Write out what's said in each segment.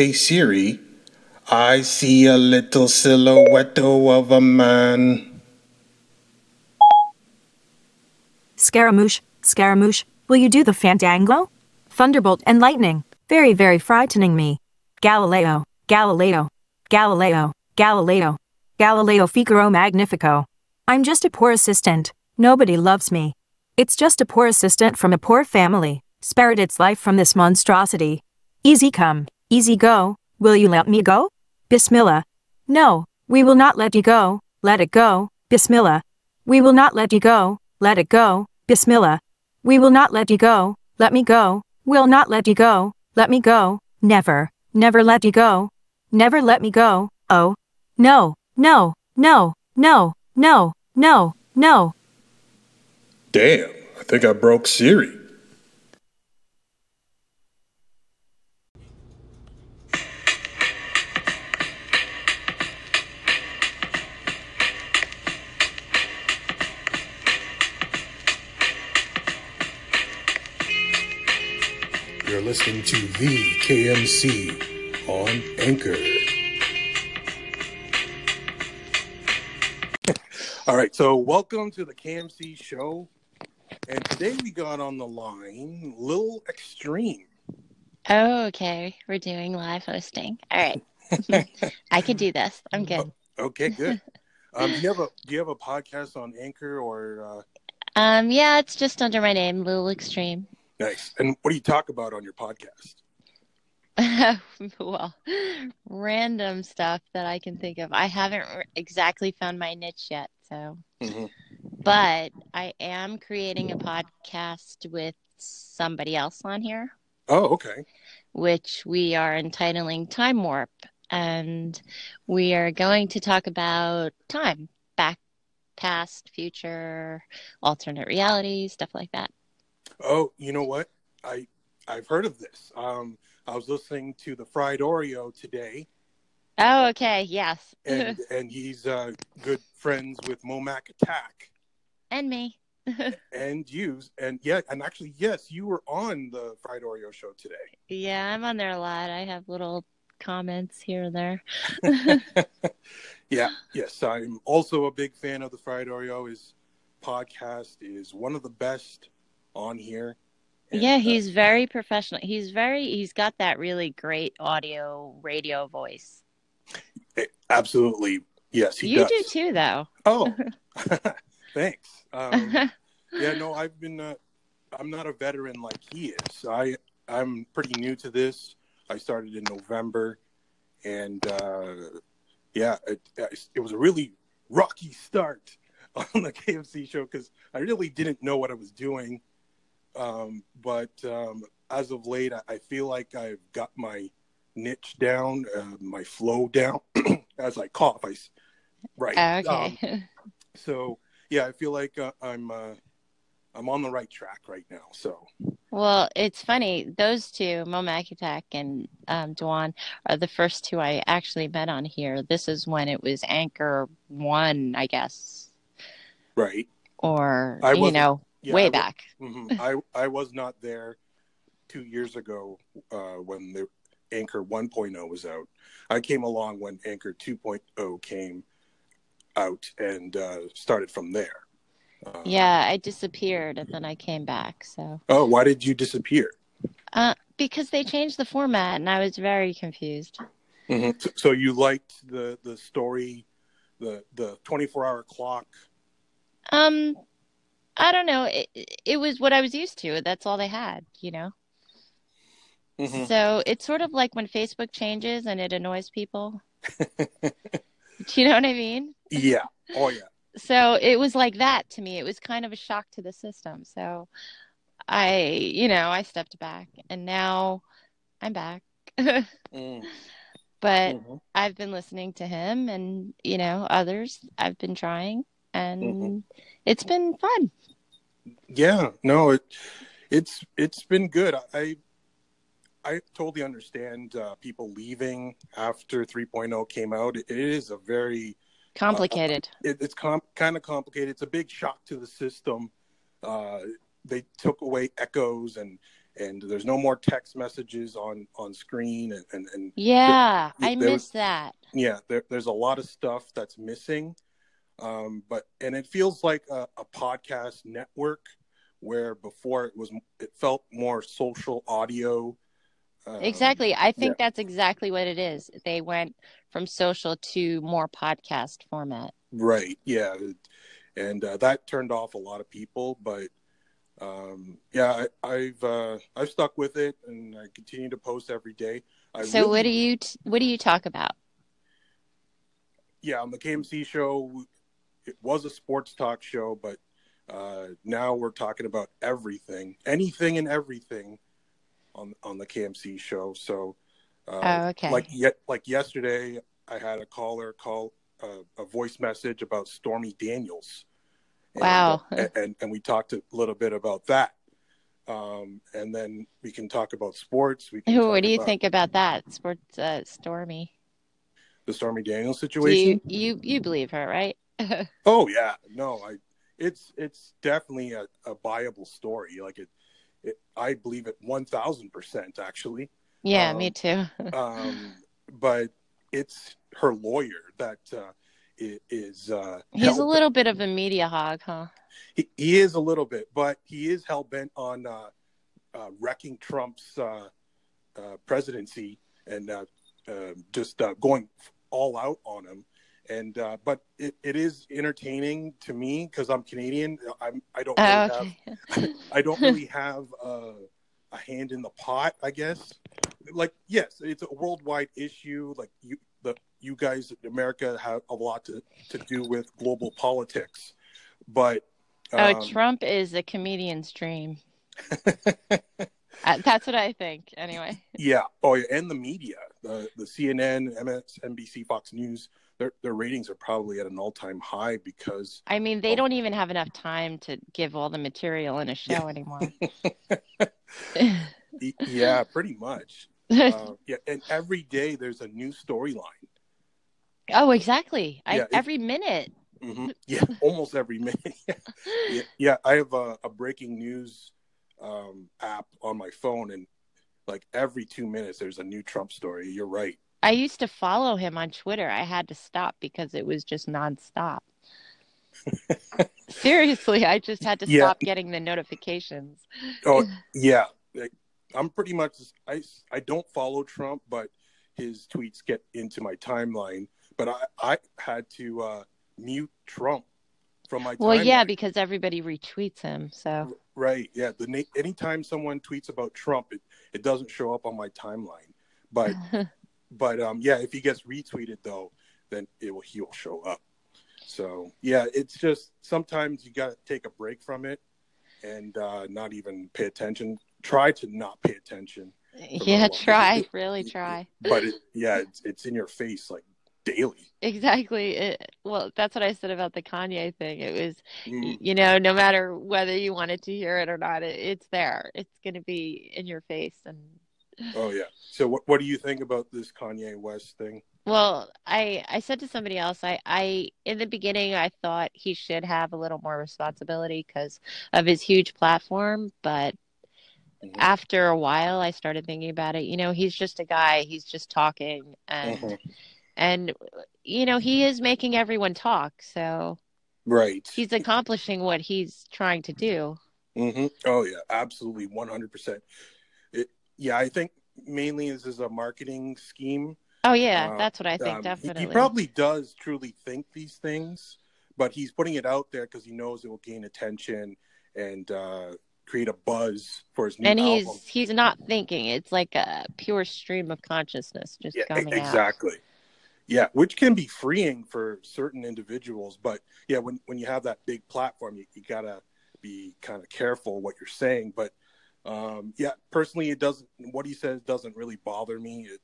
Hey Siri, I see a little silhouette of a man. Scaramouche, Scaramouche, will you do the fandango? Thunderbolt and lightning, very, very frightening me. Galileo, Galileo, Galileo, Galileo, Galileo Figaro Magnifico. I'm just a poor assistant. Nobody loves me. It's just a poor assistant from a poor family, spared its life from this monstrosity. Easy come, easy go. Will you let me go? Bismillah. No, we will not let you go. Let it go. Bismillah. We will not let you go. Let it go. Bismillah. We will not let you go. Let me go. Will not let you go. Let me go. Never, never let you go. Never let me go. Oh. No, no, no, no, no, no, no. Damn, I think I broke Siri. You're listening to the KMC on Anchor. All right, so welcome to the KMC show. And today we got on the line Lil Extreme. Oh, okay. We're doing live hosting. All right. I could do this. I'm good. Okay, good. Um, do you have a do you have a podcast on Anchor or uh, Um, yeah, it's just under my name, Lil Extreme. Nice? And what do you talk about on your podcast? well, random stuff that I can think of. I haven't r- exactly found my niche yet, so. Mhm. But I am creating a podcast with somebody else on here, Oh, okay. which we are entitling Time Warp. And we are going to talk about time, back, past, future, alternate reality, stuff like that. Oh, you know what? I I've heard of this. Um, I was listening to the Fried Oreo today, Oh, okay. Yes. and and he's uh, good friends with Momac Attack and me. and you. And yeah, and actually, yes, you were on the Fried Oreo show today. Yeah, I'm on there a lot. I have little comments here and there. yeah, yes, I'm also a big fan of the Fried Oreo. His podcast is one of the best on here. And, Yeah, uh, he's very professional. He's very, he's got that really great audio radio voice. eh, absolutely yes, he you does. do too, though. Oh, thanks. Um, yeah, no, I've been. Uh, I'm not a veteran like he is. I I'm pretty new to this. I started in November, and uh, yeah, it, it was a really rocky start on the KMC show because I really didn't know what I was doing. Um, but um, as of late, I, I feel like I've got my niche down, uh, my flow down. as I cough, I right. Um, okay. so yeah, I feel like uh, I'm uh, I'm on the right track right now. So well, it's funny. Those two, Attack and um, Dewan, are the first two I actually met on here. This is when it was Anchor One, I guess, right, or, I you know, yeah, I way wa- back. mhm. I I was not there two years ago uh, when the Anchor 1.0 was out. I came along when Anchor 2.0 came out and uh, started from there. Uh, Yeah, I disappeared and then I came back. So, Oh, why did you disappear? uh, because they changed the format and I was very confused. Mhm. So, so you liked the the story, the the 24 hour clock. Um, I don't know. It, it was what I was used to. That's all they had, you know? Mhm. So it's sort of like when Facebook changes and it annoys people. Do you know what I mean? Yeah. Oh yeah. So it was like that to me. It was kind of a shock to the system. So I, you know, I stepped back and now I'm back. Mm. But Mhm. I've been listening to him and, you know, others I've been trying and Mhm. it's been fun. Yeah, no, it it's it's been good. I I totally understand uh, people leaving after 3.0 came out. It is a very Complicated. it, it's com- kind of complicated. It's a big shock to the system. Uh, they took away echoes and and there's no more text messages on on screen and and, and Yeah, there- I there miss was- that. yeah there, there's a lot of stuff that's missing um but and it feels like a, a podcast network where before it was it felt more social audio um, Exactly. I think yeah. that's exactly what it is. They went from social to more podcast format. right yeah and uh, that turned off a lot of people but um yeah I, i've uh i've stuck with it and i continue to post every day I so really- what do you t- what do you talk about? yeah, on the KMC show, it was a sports talk show, but uh, now we're talking about everything, anything and everything on on the KMC show. So, uh, Oh, okay. like yet like yesterday, I had a caller call uh, a voice message about Stormy Daniels. And, Wow. uh, and and we talked a little bit about that. Um, and then we can talk about sports. We can what do you about think about that? Sports uh, Stormy. The Stormy Daniels situation. you, you you believe her, right? Oh yeah, no, I it's it's definitely a, a viable story. Like it, it I believe it one thousand percent actually. yeah, Um, me too. Um, but it's her lawyer that uh, is. Uh, He's a little bit of a media hog, huh? He, he is a little bit, but he is hell bent on uh, uh, wrecking Trump's uh, uh, presidency and uh, uh, just uh, going all out on him. And uh, but it, it is entertaining to me because I'm Canadian. I'm I don't really Oh, have. I don't really have a, a hand in the pot, I guess. Like, yes, it's a worldwide issue. Like you, the you guys, in America, have a lot to, to do with global politics, but oh, um, Trump is a comedian's dream. Uh, that's what I think. Anyway. yeah, oh, yeah, and the media, the the CNN, MSNBC, Fox News, their their ratings are probably at an all time high because I mean, they don't even have enough time to give all the material in a show Yeah. anymore. yeah, pretty much. Uh, yeah, and every day there's a new storyline. oh, exactly. I, Yeah, it- every minute. hmm Yeah, almost every minute. yeah, yeah, I have a, a breaking news um, app on my phone, and like every two minutes, there's a new Trump story. You're right. I used to follow him on Twitter. I had to stop because it was just nonstop. Seriously, I just had to Yeah. stop getting the notifications. Oh, yeah. I'm pretty much. I I don't follow Trump, but his tweets get into my timeline. But I I had to uh, mute Trump from my. Well, yeah, because everybody retweets him. So, Right. Yeah. The anytime someone tweets about Trump, it, it doesn't show up on my timeline. But but um yeah, if he gets retweeted though, then it will he will show up. So yeah, it's just sometimes you got to take a break from it and uh, not even pay attention. Try to not pay attention, yeah, try, really try. but it, yeah, it's it's in your face like daily. Exactly. It, well, that's what I said about the Kanye thing. It was, Mm, you know, no matter whether you wanted to hear it or not, it, it's there. It's going to be in your face. And Oh yeah. So what what do you think about this Kanye West thing? well, I I said to somebody else, I I in the beginning I thought he should have a little more responsibility because of his huge platform, but Mhm. after a while I started thinking about it. You know, he's just a guy. He's just talking, and Mhm. and you know he is making everyone talk. So Right. he's accomplishing what he's trying to do. Mm-hmm. Oh yeah, absolutely, one hundred percent. Yeah, I think mainly this is a marketing scheme. Oh yeah, Uh, that's what I think Um, definitely. He, probably does truly think these things, but he's putting it out there because he knows it will gain attention and uh, create a buzz for his new and he's album. he's not thinking. It's like a pure stream of consciousness just Yeah, coming out. exactly. Yeah, which can be freeing for certain individuals, but yeah, when when you have that big platform, you, you gotta be kind of careful what you're saying. But um, yeah, personally, it doesn't. What he says doesn't really bother me. It,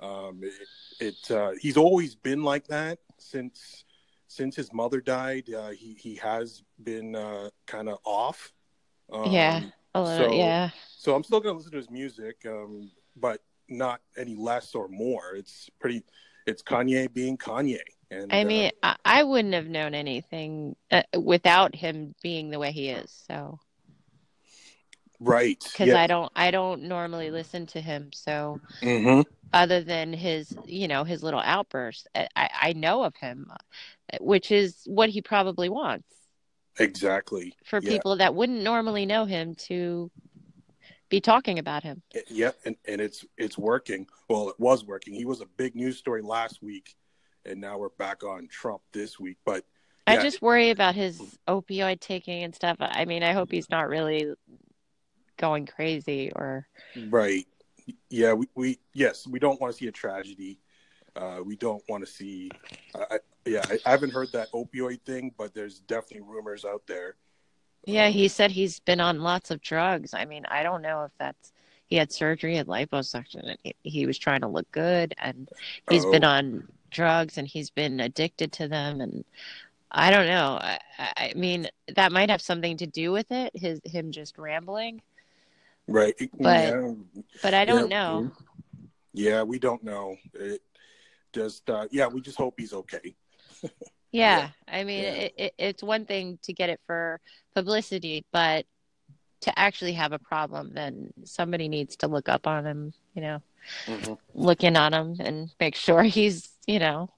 um, it, it uh, he's always been like that since since his mother died. Uh, he he has been uh, kind of off. Um, Yeah. A little, so- yeah. so I'm still gonna listen to his music, um, but not any less or more. It's pretty. It's Kanye being Kanye, and I uh, mean, I, I wouldn't have known anything uh, without him being the way he is. So Right. because Yeah. I don't I don't normally listen to him. So hmm other than his you know his little outbursts, I, I I know of him, uh, which is what he probably wants Exactly. for Yeah. people that wouldn't normally know him to be talking about him. Yeah, and, and it's it's working. Well, it was working. He was a big news story last week, and now we're back on Trump this week. But I Yeah. just worry about his opioid taking and stuff. I mean, I hope he's not really going crazy or right, yeah, we, we yes, we don't want to see a tragedy. Uh, we don't want to see. I yeah, I, I haven't heard that opioid thing, but there's definitely rumors out there. Yeah, Um, he said he's been on lots of drugs. I mean, I don't know if that's he had surgery, had liposuction, and he, he was trying to look good, and he's been Oh. on drugs and he's been addicted to them, and I don't know. I I mean, that might have something to do with it, his him just rambling, right, But- yeah, but I don't yeah, know. Yeah, we don't know. It just uh, yeah, we just hope he's okay. Yeah, I mean, Yeah. It, it, it's one thing to get it for publicity, but to actually have a problem, then somebody needs to look up on him, you know, Mhm. look in on him and make sure he's, you know,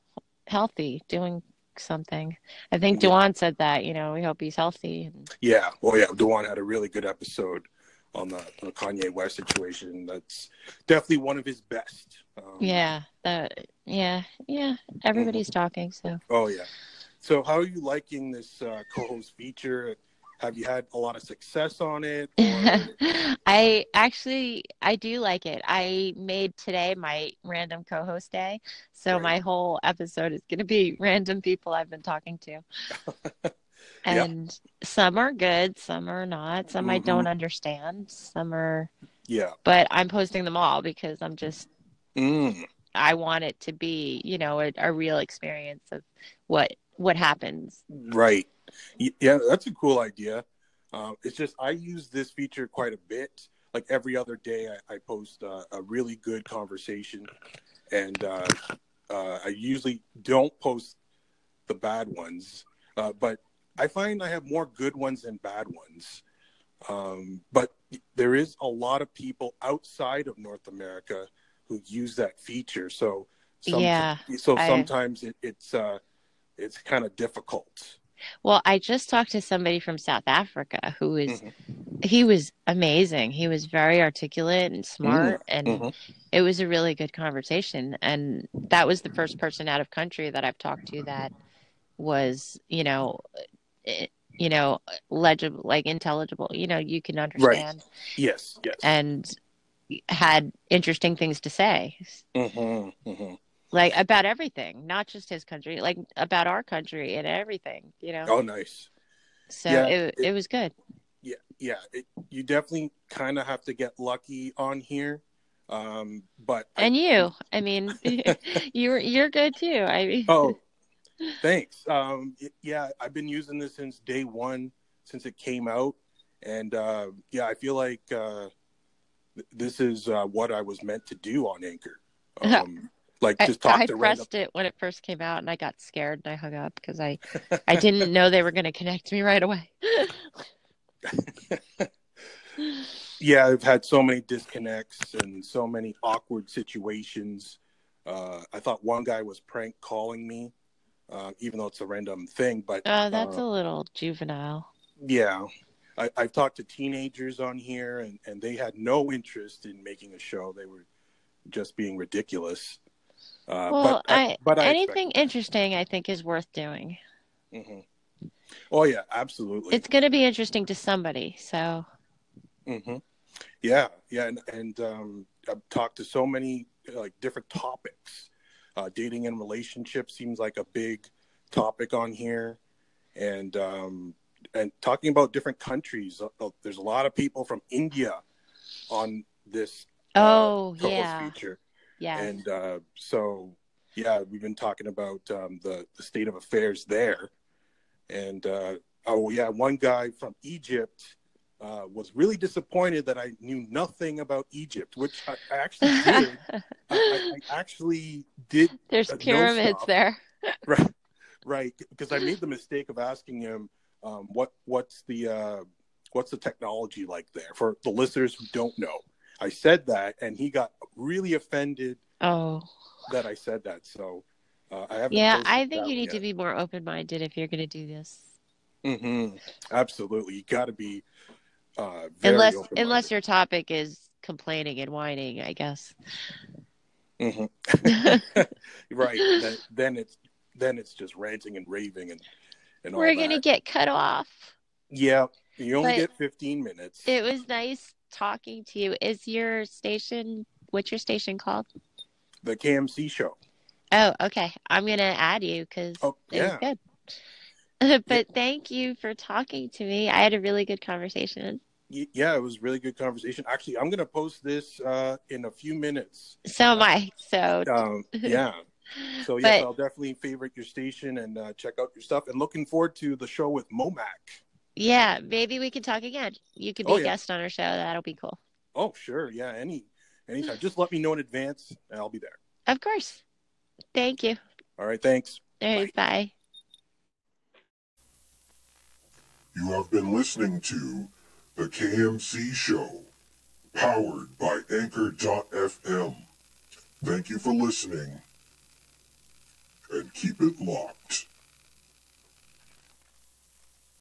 healthy, doing something. I think Yeah. Dewan said that, you know, we hope he's healthy. And, Yeah, well, yeah, Dewan had a really good episode on the, the Kanye West situation. That's definitely one of his best. Um, yeah, that, yeah, yeah, everybody's Mm-hmm. talking, so. Oh yeah. So, how are you liking this uh, co-host feature? Have you had a lot of success on it? Or... I actually I do like it. I made today my random co-host day. So Right. my whole episode is going to be random people I've been talking to. And some are good, some are not. Some I don't Mhm. understand. Some are yeah. but I'm posting them all because I'm just Mm. I want it to be, you know, a, a real experience of what what happens. Right. Yeah, that's a cool idea. Um, it's just I use this feature quite a bit. Like every other day, I, I post uh, a really good conversation, and uh, uh, I usually don't post the bad ones. Uh, but I find I have more good ones than bad ones. Um, but there is a lot of people outside of North America who use that feature. So some- Yeah, so I- sometimes it, it's uh, it's kind of difficult. Well, I just talked to somebody from South Africa who is Mhm. he was amazing. He was very articulate and smart and mhm. it was a really good conversation and that was the first person out of country that I've talked to that was, you know, you know, legible like intelligible, you know, you can understand right. Yes, yes. and had interesting things to say. hmm hmm Like about everything, not just his country, like about our country and everything, you know. Oh, nice. So yeah, it, it- it was good. Yeah, yeah. It, you definitely kind of have to get lucky on here. Um, but I- And you, I mean, you're you're good too. I mean, oh, thanks. Um, yeah, I've been using this since day one, since it came out, and uh, yeah, I feel like uh, this is uh, what I was meant to do on Anchor. Um, like just talk I to random. pressed it when it first came out, and I got scared and I hung up because I I didn't know they were going to connect me right away. yeah, I've had so many disconnects and so many awkward situations. Uh, I thought one guy was prank calling me, uh, even though it's a random thing. But Oh, that's uh, a little juvenile. yeah, I, I've talked to teenagers on here, and, and they had no interest in making a show. They were just being ridiculous. Uh, Well, but I, but I anything interesting, I think, is worth doing. hmm Oh yeah, absolutely. It's going to be interesting to somebody. So hmm Yeah, yeah, and, and um, I've talked to so many like different topics. Uh, dating and relationships seems like a big topic on here, and um, and talking about different countries. Uh, uh, there's a lot of people from India on this. uh, Oh, yeah. feature, yeah, and uh, so yeah, we've been talking about um, the the state of affairs there, and uh, oh yeah, one guy from Egypt uh, was really disappointed that I knew nothing about Egypt, which I, I actually did. I, I, actually did there's no pyramids stuff. there. right, right, because I made the mistake of asking him um, what what's the uh, what's the technology like there for the listeners who don't know. I said that, and he got really offended. Oh, that I said that. So uh, I haven't. Yeah, I think you need yet. to be more open minded if you're going to do this. Mm-hmm. Absolutely, you got to be. Uh, unless unless your topic is complaining and whining, I guess. Mm-hmm. right. Then, then, it's then it's just ranting and raving and and we're gonna get cut off. Yeah, you only but get fifteen minutes. It was nice talking to you. Is your station? What's your station called? The KMC show. Oh, okay. I'm gonna add you because oh, it yeah. was good. but thank you for talking to me. I had a really good conversation yeah, it was really good conversation. Actually, I'm gonna post this uh, in a few minutes. So am I. So um, yeah. So yeah, but, I'll definitely favorite your station and uh, check out your stuff. And looking forward to the show with Momac. Yeah, maybe we can talk again. You could be oh, a yeah. guest on our show. That'll be cool. Oh sure, yeah. Any anytime. Just let me know in advance, and I'll be there. Of course. Thank you. All right. Thanks. All right. Bye. bye. You have been listening to the KMC Show, powered by Anchor.fm. Thank you for listening, and keep it locked.